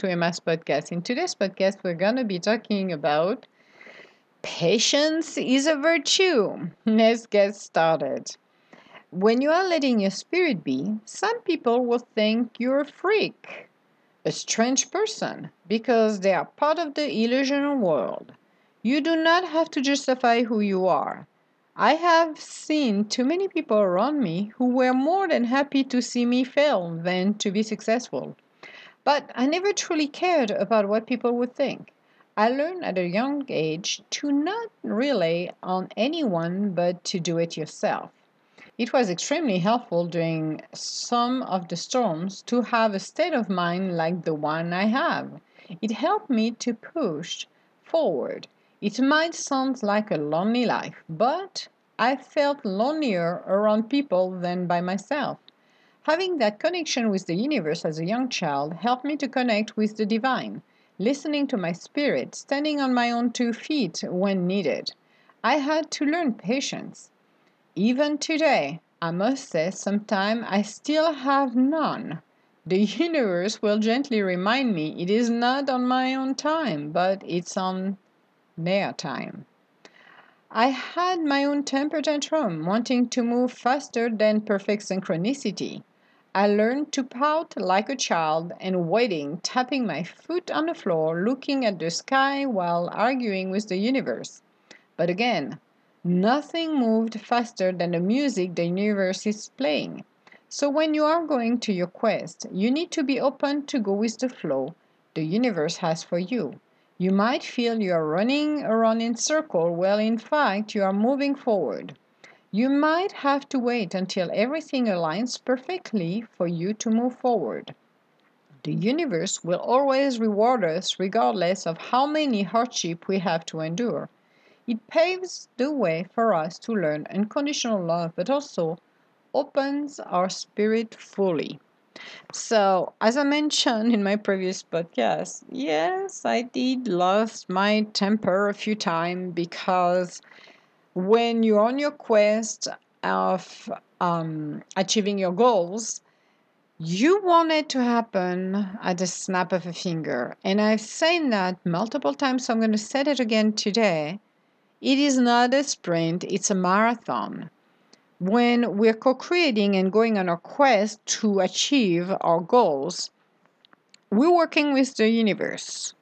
to Emma's podcast. In today's podcast, we're going to be talking about patience is a virtue. Let's get started. When you are letting your spirit be, some people will think you're a freak, a strange person, because they are part of the illusional world. You do not have to justify who you are. I have seen too many people around me who were more than happy to see me fail than to be successful. But I never truly cared about what people would think. I learned at a young age to not rely on anyone but to do it yourself. It was extremely helpful during some of the storms to have a state of mind like the one I have. It helped me to push forward it might sound like a lonely life, but I felt lonelier around people than by myself. Having that connection with the universe as a young child helped me to connect with the divine, listening to my spirit, standing on my own two feet when needed. I had to learn patience. Even today, I must say, sometimes I still have none. The universe will gently remind me it is not on my own time, but it's on their time. I had my own temper tantrum, wanting to move faster than perfect synchronicity. I learned to pout like a child and waiting, tapping my foot on the floor, looking at the sky while arguing with the universe. But again, nothing moved faster than the music the universe is playing. So when you are going to your quest, you need to be open to go with the flow the universe has for you. You might feel you are running around in circle while in fact you are moving forward. You might have to wait until everything aligns perfectly for you to move forward. The universe will always reward us regardless of how many hardships we have to endure. It paves the way for us to learn unconditional love, but also opens our spirit fully. So, as I mentioned in my previous podcast, yes, I did lose my temper a few times because when you're on your quest of um, achieving your goals, you want it to happen at the snap of a finger. And I've said that multiple times, so I'm going to say it again today. It is not a sprint, it's a marathon when we're co creating and going on a quest to achieve our goals, we're working with the universe.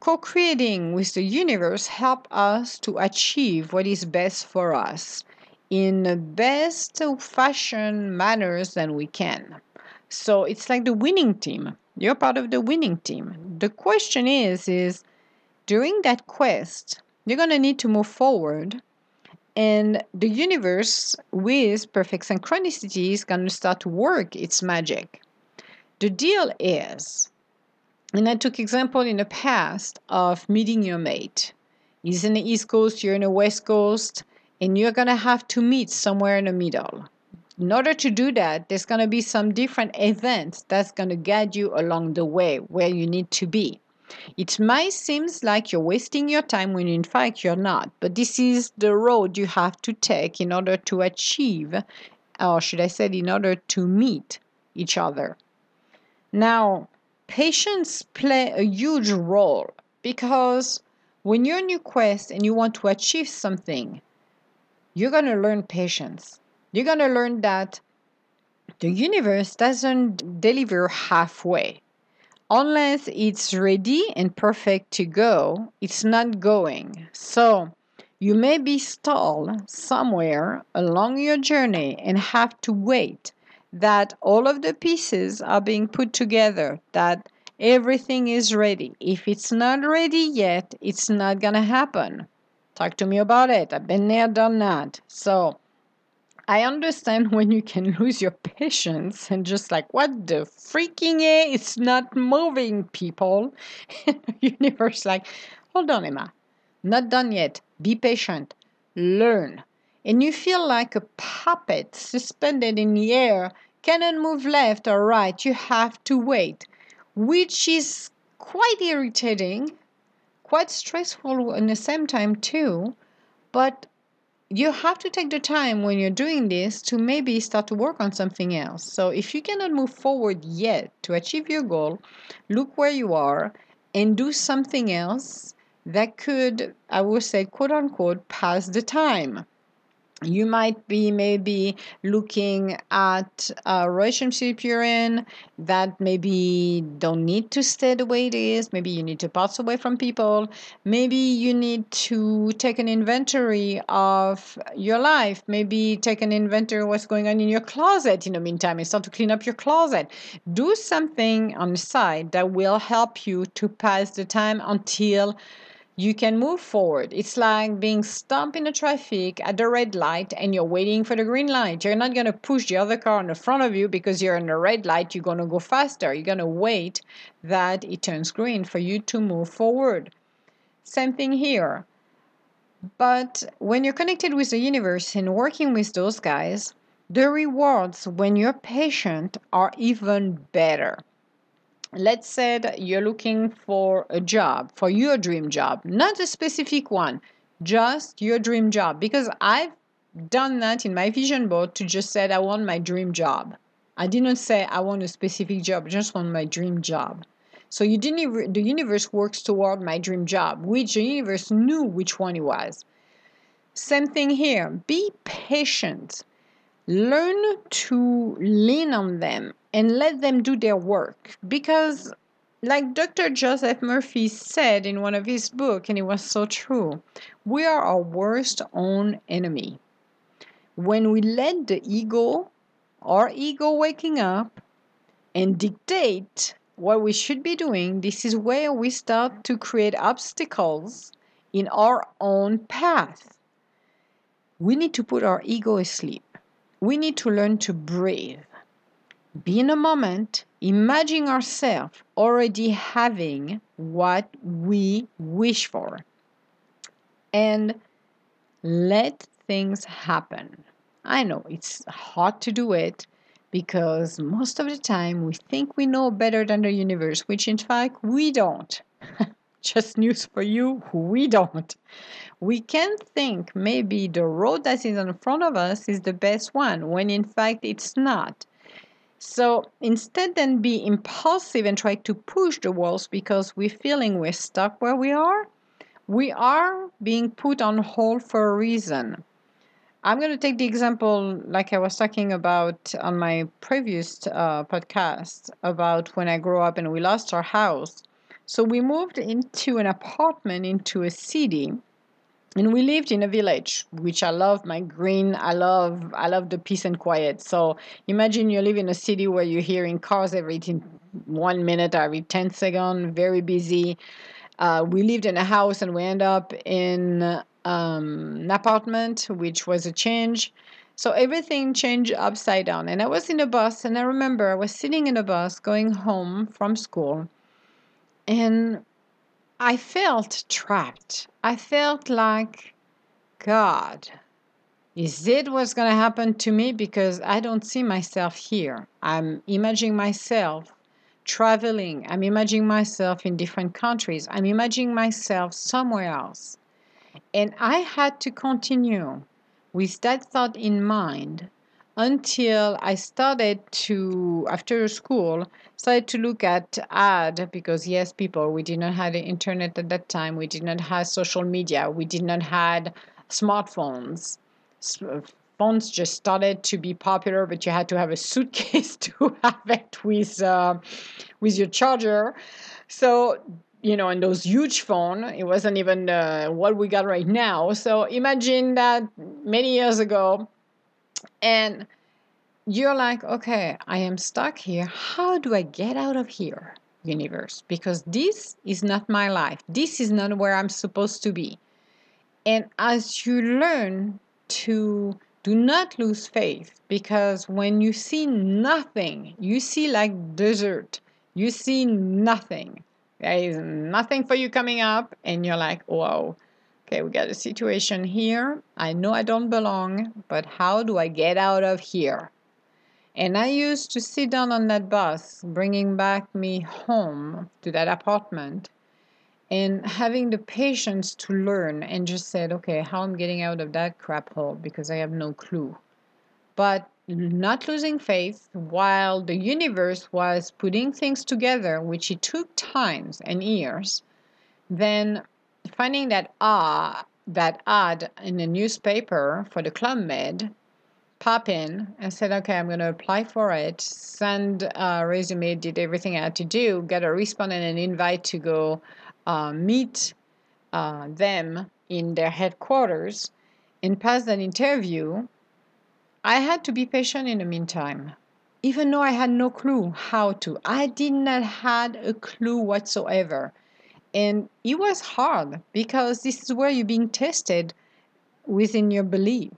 Co creating with the universe help us to achieve what is best for us in the best fashion manners than we can. So it's like the winning team. You're part of the winning team. The question is is during that quest, you're going to need to move forward and the universe with perfect synchronicity is going to start to work its magic. The deal is, and I took example in the past of meeting your mate. He's in the East Coast, you're in the West Coast, and you're to have to meet somewhere in the middle. In order to do that, there's to be some different events that's to guide you along the way where you need to be. It might seem like you're wasting your time when in fact you're not, but this is the road you have to take in order to achieve, or should I say, in order to meet each other. Now, patience play a huge role because when you're in your quest and you want to achieve something, you're going to learn patience. You're going to learn that the universe doesn't deliver halfway unless it's ready and perfect to go, it's not going. So you may be stalled somewhere along your journey and have to wait that all of the pieces are being put together, that everything is ready. If it's not ready yet, it's not going to happen. Talk to me about it. I've been there, done that. So I understand when you can lose your patience and just like, what the freaking A? It's not moving, people. Universe, like, hold on, Emma. Not done yet. Be patient. Learn. And you feel like a puppet suspended in the air, cannot move left or right. You have to wait, which is quite irritating, quite stressful at the same time, too. But you have to take the time when you're doing this to maybe start to work on something else. So if you cannot move forward yet to achieve your goal, look where you are and do something else that could, I would say, quote unquote, pass the time you might be maybe looking at a relationship you're in that maybe don't need to stay the way it is. Maybe you need to pass away from people. Maybe you need to take an inventory of your life. Maybe take an inventory of what's going on in your closet. In the meantime and start to clean up your closet. Do something on the side that will help you to pass the time until you can move forward. It's like being stopped in the traffic at the red light and you're waiting for the green light. You're not going to push the other car in the front of you because you're in the red light. You're going to go faster. You're going to wait that it turns green for you to move forward. Same thing here. But when you're connected with the universe and working with those guys, the rewards when you're patient are even better let's say that you're looking for a job, for your dream job, not a specific one, just your dream job. Because I've done that in my vision board to just say I want my dream job. I didn't say I want a specific job, I just want my dream job. So you didn't the universe works toward my dream job, which the universe knew which one it was. Same thing here. Be patient. Learn to lean on them and let them do their work because like Dr. Joseph Murphy said in one of his books, and it was so true, we are our worst own enemy. When we let the ego, our ego waking up, and dictate what we should be doing, this is where we start to create obstacles in our own path. We need to put our ego asleep. We need to learn to breathe be in a moment, imagine ourselves already having what we wish for, and let things happen. I know it's hard to do it because most of the time we think we know better than the universe, which in fact we don't. Just news for you, we don't. We can think maybe the road that is in front of us is the best one when in fact it's not. So instead, then be impulsive and try to push the walls because we're feeling we're stuck where we are. We are being put on hold for a reason. I'm going to take the example, like I was talking about on my previous uh, podcast, about when I grew up and we lost our house. So we moved into an apartment into a city and we lived in a village which i love my green i love i love the peace and quiet. So imagine you live in a city where you're hearing cars every one minute every 10 seconds very busy. Uh, we lived in a house and we end up in um, an apartment which was a change. So everything changed upside down and i was in a bus and i remember i was sitting in a bus going home from school and I felt trapped. I felt like, God, is it what's going to happen to me? Because I don't see myself here. I'm imagining myself traveling. I'm imagining myself in different countries. I'm imagining myself somewhere else. And I had to continue with that thought in mind until I started to, after school, started to look at ad because yes, people, we did not have the internet at that time. We did not have social media. We did not have smartphones. Phones just started to be popular, but you had to have a suitcase to have it with uh, with your charger. So you know, and those huge phone, it wasn't even uh, what we got right now. So imagine that many years ago, and you're like, okay, I am stuck here. How do I get out of here, universe? Because this is not my life. This is not where I'm supposed to be. And as you learn to do not lose faith, because when you see nothing, you see like desert, you see nothing. There is nothing for you coming up, and you're like, whoa Okay, we got a situation here. I know I don't belong, but how do I get out of here? And I used to sit down on that bus, bringing back me home to that apartment. and having the patience to learn and just said, okay, how I'm getting out of that crap hole because I have no clue. But not losing faith while the universe was putting things together, which it took times and years, then finding that ah that ad in the newspaper for the Club Med pop in and said, okay, I'm going to apply for it, send a resume, did everything I had to do, get a response and an invite to go uh, meet uh, them in their headquarters and pass that interview, I had to be patient in the meantime. Even though I had no clue how to, I did not had a clue whatsoever. And it was hard because this is where you're being tested within your belief.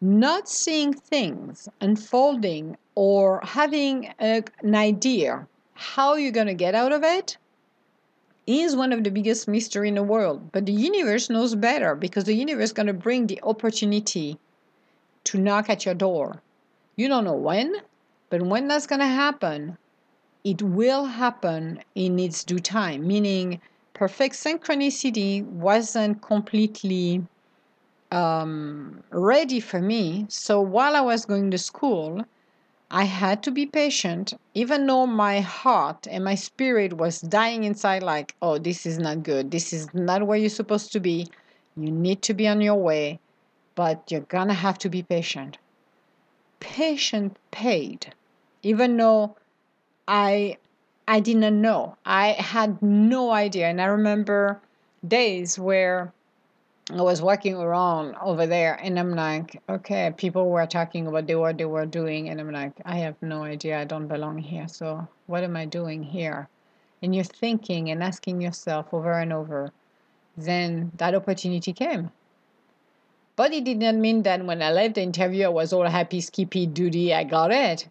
Not seeing things unfolding or having a, an idea how you're going to get out of it is one of the biggest mystery in the world. But the universe knows better because the universe is going to bring the opportunity to knock at your door. You don't know when, but when that's going to happen, it will happen in its due time, meaning perfect synchronicity wasn't completely um, ready for me. So while I was going to school, I had to be patient, even though my heart and my spirit was dying inside, like, oh, this is not good. This is not where you're supposed to be. You need to be on your way, but you're gonna have to be patient. Patient paid, even though I I didn't know. I had no idea. And I remember days where I was walking around over there and I'm like, okay, people were talking about the, what they were doing. And I'm like, I have no idea. I don't belong here. So what am I doing here? And you're thinking and asking yourself over and over. Then that opportunity came. But it did not mean that when I left the interview, I was all happy, skippy, duty, I got it.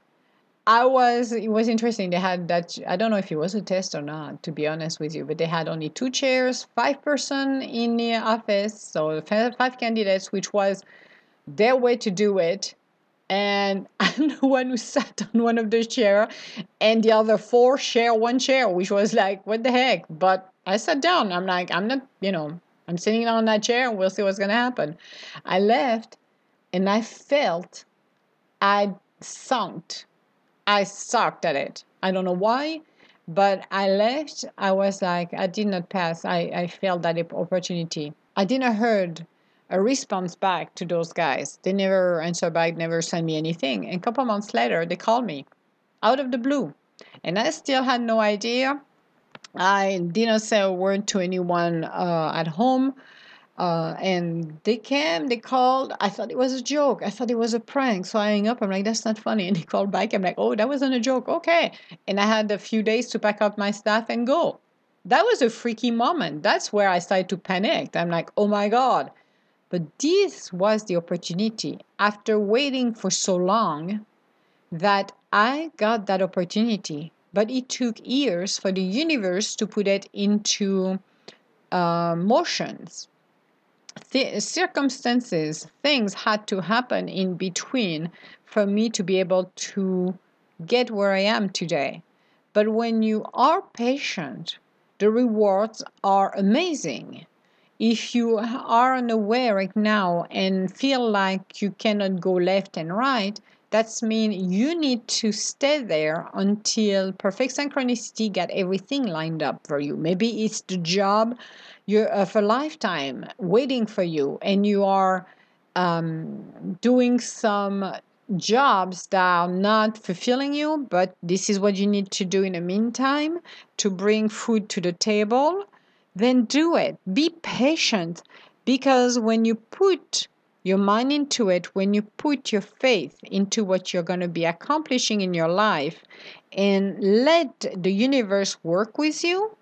I was it was interesting. They had that I don't know if it was a test or not, to be honest with you, but they had only two chairs, five person in the office, so five candidates, which was their way to do it. And I'm the one who sat on one of the chair, and the other four share one chair, which was like, what the heck? But I sat down. I'm like, I'm not, you know, I'm sitting on that chair, and we'll see what's gonna happen. I left, and I felt I sunk I sucked at it. I don't know why, but I left. I was like, I did not pass. I, I failed that opportunity. I didn't heard a response back to those guys. They never answered back, never sent me anything. And a couple months later, they called me out of the blue. And I still had no idea. I didn't say a word to anyone uh, at home. Uh, and they came, they called. I thought it was a joke. I thought it was a prank. So I hung up. I'm like, that's not funny. And they called back. I'm like, oh, that wasn't a joke. Okay. And I had a few days to pack up my stuff and go. That was a freaky moment. That's where I started to panic. I'm like, oh my God. But this was the opportunity. After waiting for so long, that I got that opportunity. But it took years for the universe to put it into uh, motions th- circumstances, things had to happen in between for me to be able to get where I am today. But when you are patient, the rewards are amazing. If you are unaware right now and feel like you cannot go left and right, that's mean you need to stay there until perfect synchronicity get everything lined up for you. Maybe it's the job you're of a lifetime waiting for you, and you are um, doing some jobs that are not fulfilling you, but this is what you need to do in the meantime to bring food to the table, then do it. Be patient because when you put your mind into it, when you put your faith into what you're going to be accomplishing in your life and let the universe work with you,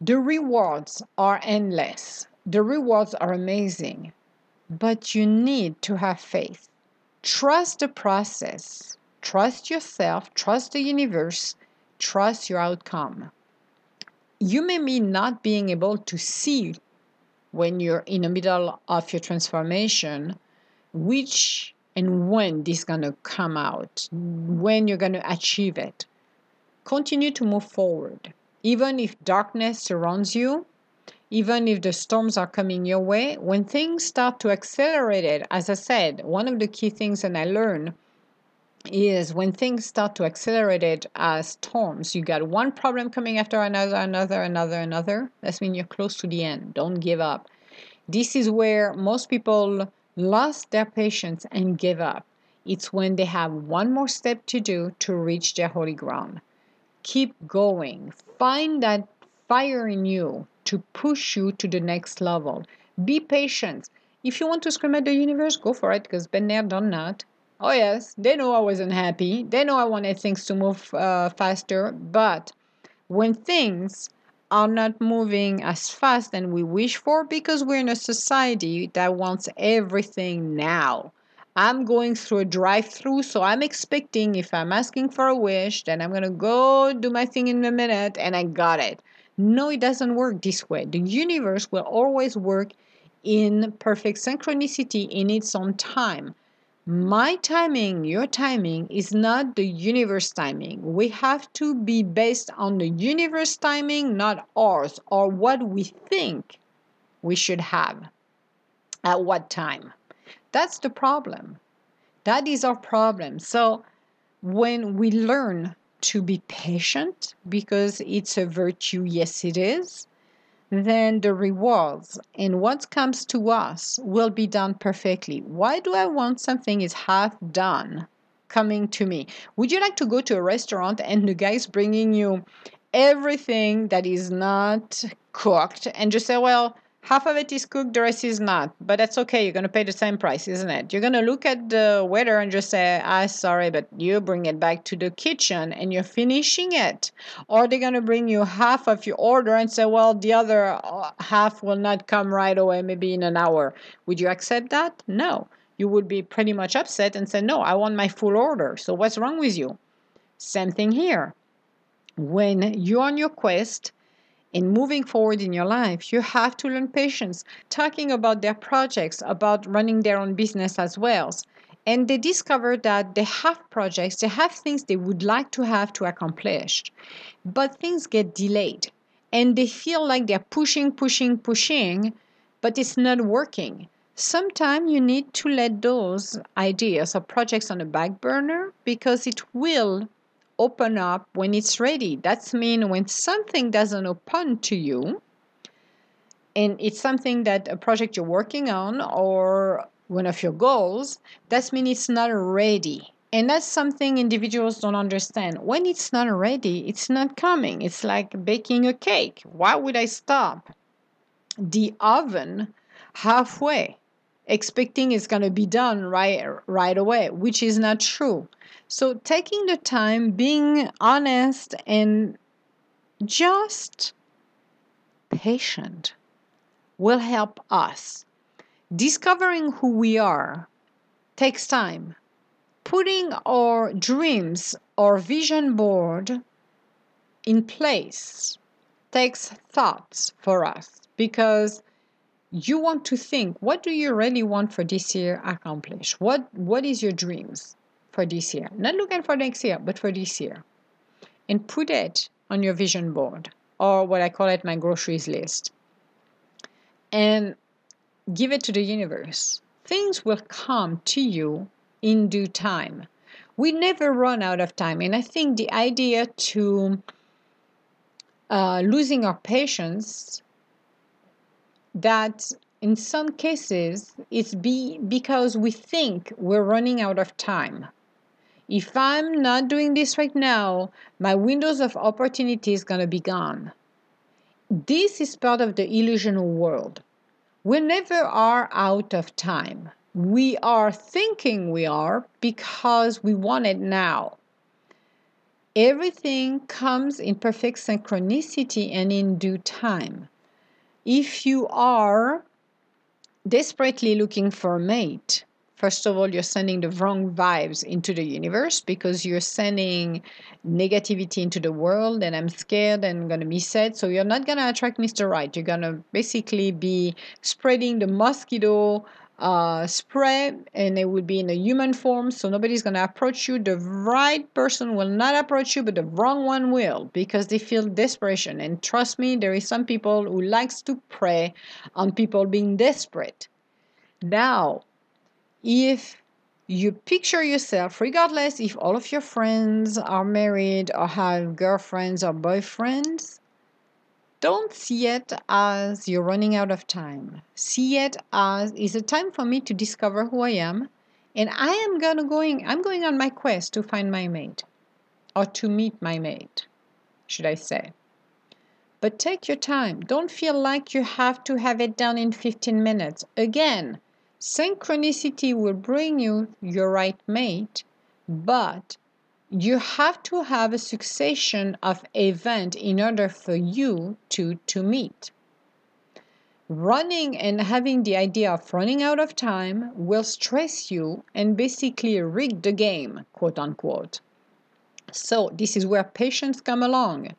the rewards are endless. The rewards are amazing. But you need to have faith. Trust the process. Trust yourself. Trust the universe. Trust your outcome. You may be not being able to see when you're in the middle of your transformation which and when this is going to come out, when you're going to achieve it. Continue to move forward even if darkness surrounds you, even if the storms are coming your way, when things start to accelerate it, as I said, one of the key things that I learned is when things start to accelerate it as storms, you got one problem coming after another, another, another, another. That's mean you're close to the end. Don't give up. This is where most people lost their patience and give up. It's when they have one more step to do to reach their holy ground. Keep going. Find that fire in you to push you to the next level. Be patient. If you want to scream at the universe, go for it because been there, done that. Oh, yes, they know I wasn't happy. They know I wanted things to move uh, faster. But when things are not moving as fast as we wish for, because we're in a society that wants everything now. I'm going through a drive through, so I'm expecting if I'm asking for a wish, then I'm going to go do my thing in a minute and I got it. No, it doesn't work this way. The universe will always work in perfect synchronicity in its own time. My timing, your timing is not the universe timing. We have to be based on the universe timing, not ours, or what we think we should have at what time. That's the problem. That is our problem. So when we learn to be patient, because it's a virtue, yes, it is, then the rewards and what comes to us will be done perfectly. Why do I want something is half done coming to me? Would you like to go to a restaurant and the guy's bringing you everything that is not cooked and just say, well, half of it is cooked, the rest is not. But that's okay. You're going to pay the same price, isn't it? You're going to look at the waiter and just say, ah, sorry, but you bring it back to the kitchen and you're finishing it. Or they're going to bring you half of your order and say, well, the other uh, half will not come right away, maybe in an hour. Would you accept that? No. You would be pretty much upset and say, no, I want my full order. So what's wrong with you? Same thing here. When you're on your quest, in moving forward in your life, you have to learn patience, talking about their projects, about running their own business as well. And they discover that they have projects, they have things they would like to have to accomplish, but things get delayed. And they feel like they're pushing, pushing, pushing, but it's not working. Sometimes you need to let those ideas or projects on the back burner because it will open up when it's ready. That's mean when something doesn't open to you, and it's something that a project you're working on or one of your goals, that means it's not ready. And that's something individuals don't understand. When it's not ready, it's not coming. It's like baking a cake. Why would I stop the oven halfway, expecting it's going to be done right right away, which is not true. So taking the time, being honest, and just patient will help us. Discovering who we are takes time. Putting our dreams or vision board in place takes thoughts for us because you want to think what do you really want for this year accomplish what what is your dreams for this year. Not looking for next year, but for this year. And put it on your vision board or what I call it my groceries list. And give it to the universe. Things will come to you in due time. We never run out of time. And I think the idea to uh, losing our patience that in some cases it's be because we think we're running out of time if I'm not doing this right now, my windows of opportunity is going to be gone. This is part of the illusional world. We never are out of time. We are thinking we are because we want it now. Everything comes in perfect synchronicity and in due time. If you are desperately looking for a mate, first of all, you're sending the wrong vibes into the universe because you're sending negativity into the world, and I'm scared and I'm going to be sad. So you're not going to attract Mr. Right. You're going to basically be spreading the mosquito uh, spray and it would be in a human form so nobody's going to approach you. The right person will not approach you but the wrong one will because they feel desperation. And trust me there is some people who likes to prey on people being desperate. Now if you picture yourself regardless if all of your friends are married or have girlfriends or boyfriends don't see it as you're running out of time. See it as it's a time for me to discover who I am, and I am gonna going. I'm going on my quest to find my mate, or to meet my mate, should I say? But take your time. Don't feel like you have to have it done in 15 minutes. Again, synchronicity will bring you your right mate, but you have to have a succession of event in order for you to to meet. Running and having the idea of running out of time will stress you and basically rig the game quote unquote. So this is where patience come along.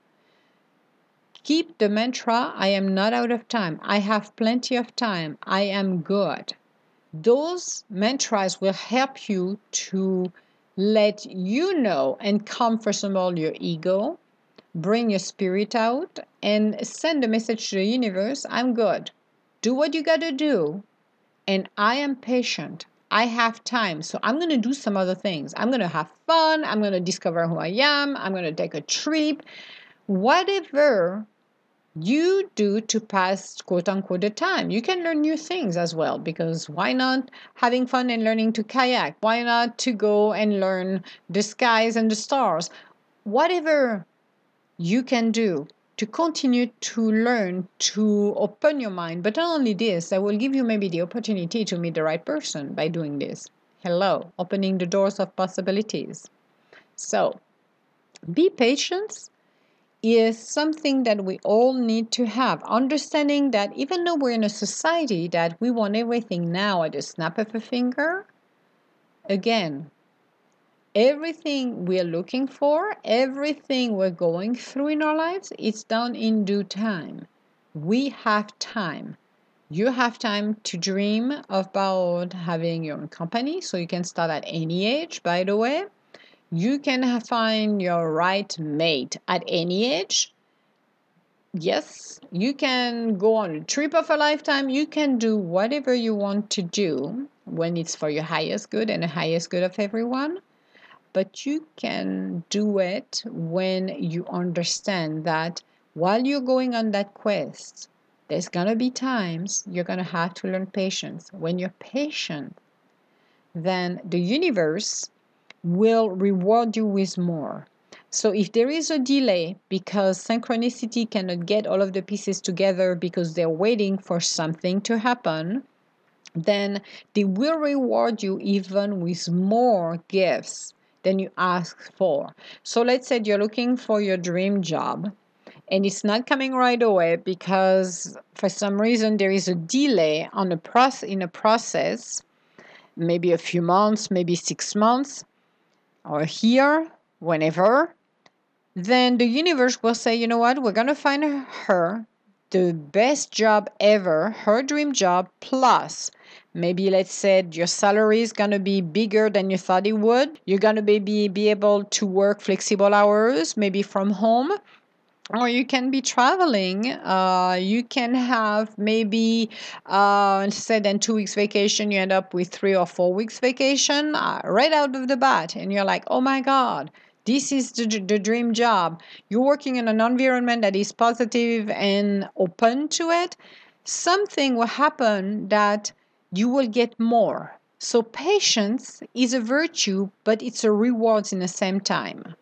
Keep the mantra i am not out of time. I have plenty of time. I am good. Those mantras will help you to let you know and calm first of all your ego, bring your spirit out, and send a message to the universe I'm good. Do what you got to do, and I am patient. I have time, so I'm going to do some other things. I'm going to have fun. I'm going to discover who I am. I'm going to take a trip. Whatever you do to pass quote unquote the time. You can learn new things as well because why not having fun and learning to kayak? Why not to go and learn the skies and the stars? Whatever you can do to continue to learn to open your mind. But not only this, I will give you maybe the opportunity to meet the right person by doing this. Hello, opening the doors of possibilities. So be patient is something that we all need to have. Understanding that even though we're in a society that we want everything now at the snap of a finger, again, everything we're looking for, everything we're going through in our lives, it's done in due time. We have time. You have time to dream about having your own company, so you can start at any age, by the way you can find your right mate at any age. Yes, you can go on a trip of a lifetime. You can do whatever you want to do when it's for your highest good and the highest good of everyone. But you can do it when you understand that while you're going on that quest, there's going to be times you're going to have to learn patience. When you're patient, then the universe will reward you with more. So if there is a delay because synchronicity cannot get all of the pieces together because they're waiting for something to happen, then they will reward you even with more gifts than you asked for. So let's say you're looking for your dream job and it's not coming right away because for some reason there is a delay on the process in a process maybe a few months maybe 6 months or here, whenever, then the universe will say, you know what, we're going to find her the best job ever, her dream job, plus maybe let's say your salary is going to be bigger than you thought it would. You're going to maybe be able to work flexible hours, maybe from home. Or you can be traveling. Uh, you can have maybe uh, instead than two weeks vacation, you end up with three or four weeks vacation uh, right out of the bat, and you're like, oh my god, this is the, the dream job. You're working in an environment that is positive and open to it. Something will happen that you will get more. So patience is a virtue, but it's a reward in the same time.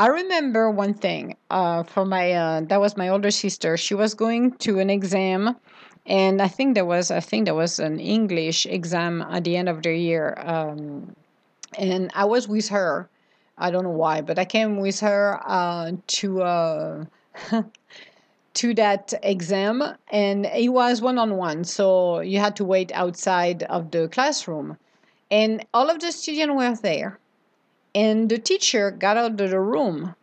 I remember one thing uh, for my uh, that was my older sister. She was going to an exam, and I think there was I think there was an English exam at the end of the year, um, and I was with her. I don't know why, but I came with her uh, to uh, to that exam, and it was one on one, so you had to wait outside of the classroom, and all of the students were there and the teacher got out of the room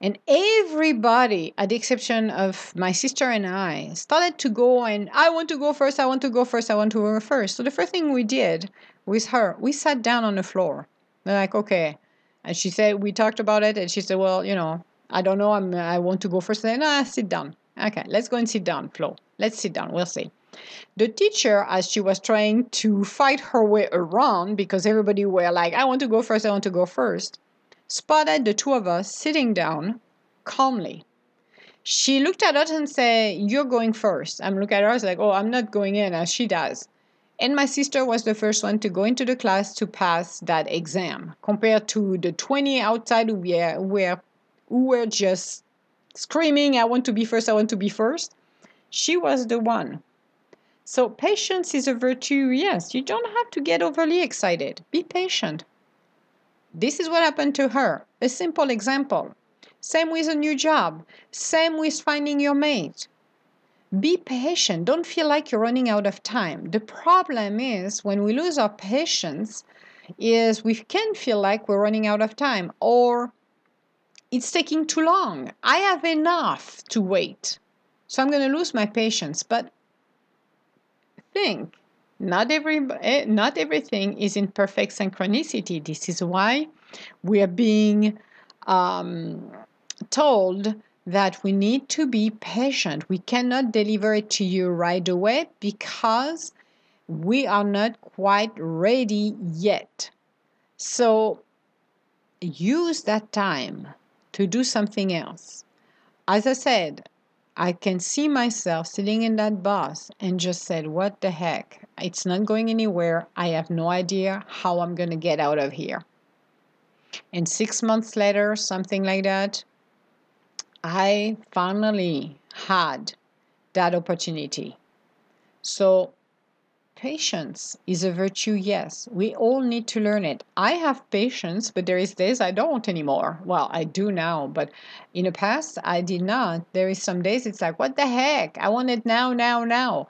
And everybody, at the exception of my sister and I, started to go and I want to go first, I want to go first, I want to go first. So the first thing we did with her, we sat down on the floor. They're like, okay. And she said, we talked about it, and she said, well, you know, I don't know, I'm, I want to go first. And I nah, sit down. Okay, let's go and sit down, Flo. Let's sit down, we'll see. The teacher, as she was trying to fight her way around, because everybody were like, I want to go first, I want to go first, spotted the two of us sitting down calmly. She looked at us and said, You're going first. I'm looking at her, I was like, Oh, I'm not going in as she does. And my sister was the first one to go into the class to pass that exam, compared to the 20 outside who were, were, who were just screaming, I want to be first, I want to be first. She was the one. So, patience is a virtue, yes. You don't have to get overly excited. Be patient. This is what happened to her. A simple example. Same with a new job. Same with finding your mate. Be patient. Don't feel like you're running out of time. The problem is when we lose our patience is we can feel like we're running out of time or it's taking too long. I have enough to wait. So I'm going to lose my patience. But not every eh, not everything is in perfect synchronicity. This is why we are being um, told that we need to be patient. We cannot deliver it to you right away because we are not quite ready yet. So use that time to do something else. As I said, I can see myself sitting in that bus and just said, What the heck? It's not going anywhere. I have no idea how I'm going to get out of here. And six months later, something like that, I finally had that opportunity. So Patience is a virtue, yes. We all need to learn it. I have patience, but there is days I don't anymore. Well, I do now, but in the past I did not. There is some days it's like, what the heck? I want it now, now, now.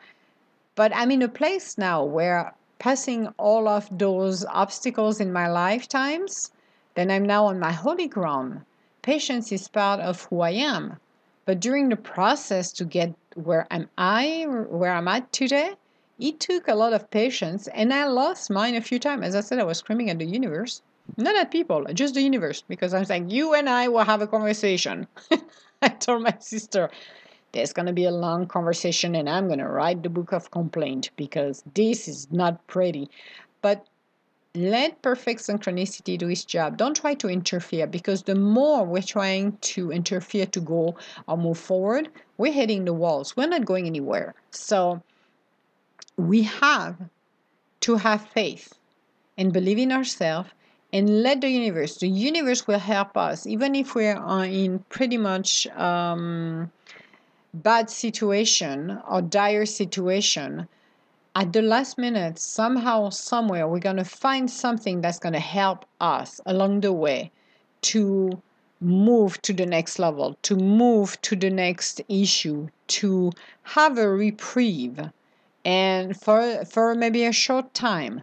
But I'm in a place now where passing all of those obstacles in my lifetimes, then I'm now on my holy ground. Patience is part of who I am. But during the process to get where am I, where I'm at today, it took a lot of patience, and I lost mine a few times. As I said, I was screaming at the universe. Not at people, just the universe, because I was like, you and I will have a conversation. I told my sister, there's going to be a long conversation, and I'm going to write the book of complaint because this is not pretty. But let perfect synchronicity do its job. Don't try to interfere because the more we're trying to interfere to go or move forward, we're hitting the walls. We're not going anywhere. So, we have to have faith and believe in ourselves and let the universe the universe will help us. Even if we're in pretty much um, bad situation or dire situation at the last minute somehow somewhere we're going to find something that's going to help us along the way to move to the next level to move to the next issue to have a reprieve and for for maybe a short time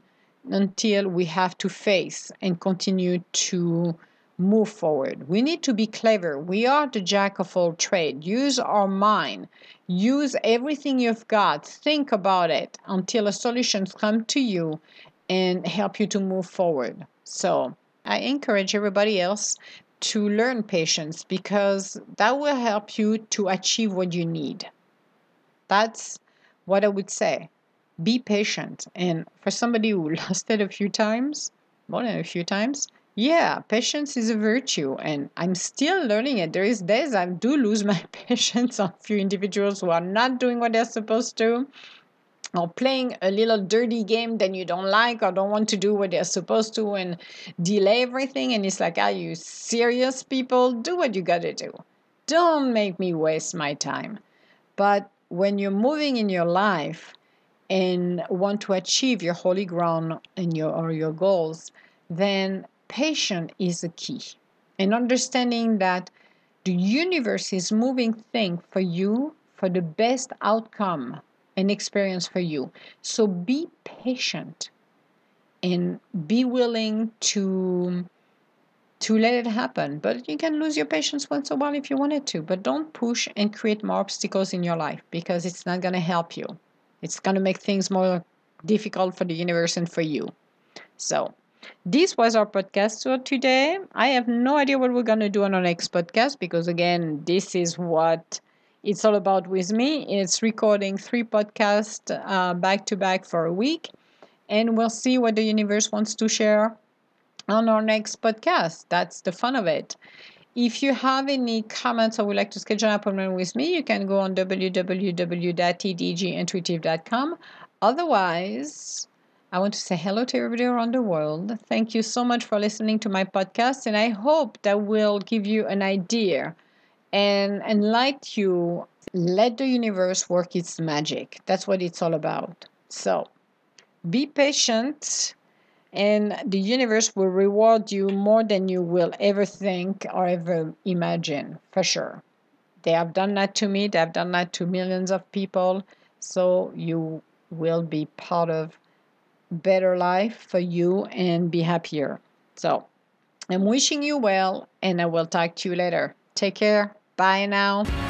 until we have to face and continue to move forward. We need to be clever. We are the jack of all trade. Use our mind. Use everything you've got. Think about it until a solutions come to you and help you to move forward. So, I encourage everybody else to learn patience because that will help you to achieve what you need. That's what I would say be patient. And for somebody who lost it a few times, more than a few times, yeah, patience is a virtue, and I'm still learning it. There is days I do lose my patience on a few individuals who are not doing what they're supposed to, or playing a little dirty game that you don't like or don't want to do what they're supposed to, and delay everything. And it's like, are you serious, people? Do what you gotta do. Don't make me waste my time. But when you're moving in your life and want to achieve your holy ground and your or your goals, then patience is the key. And understanding that the universe is moving thing for you for the best outcome and experience for you. So be patient and be willing to to let it happen. But you can lose your patience once in a while if you wanted to. But don't push and create more obstacles in your life because it's not going to help you. It's going to make things more difficult for the universe and for you. So, this was our podcast for today. I have no idea what we're going to do on our next podcast because, again, this is what it's all about with me. It's recording three podcasts uh, back to back for a week, and we'll see what the universe wants to share on our next podcast. That's the fun of it. If you have any comments or would like to schedule an appointment with me, you can go on www.tdgintuitive.com. Otherwise, I want to say hello to everybody around the world. Thank you so much for listening to my podcast, and I hope that will give you an idea and enlighten you. Let the universe work its magic. That's what it's all about. So be patient and the universe will reward you more than you will ever think or ever imagine for sure. They have done that to me. They have done that to millions of people. So you will be part of better life for you and be happier. So i'm wishing you well and i will talk to you later. Take care. Bye now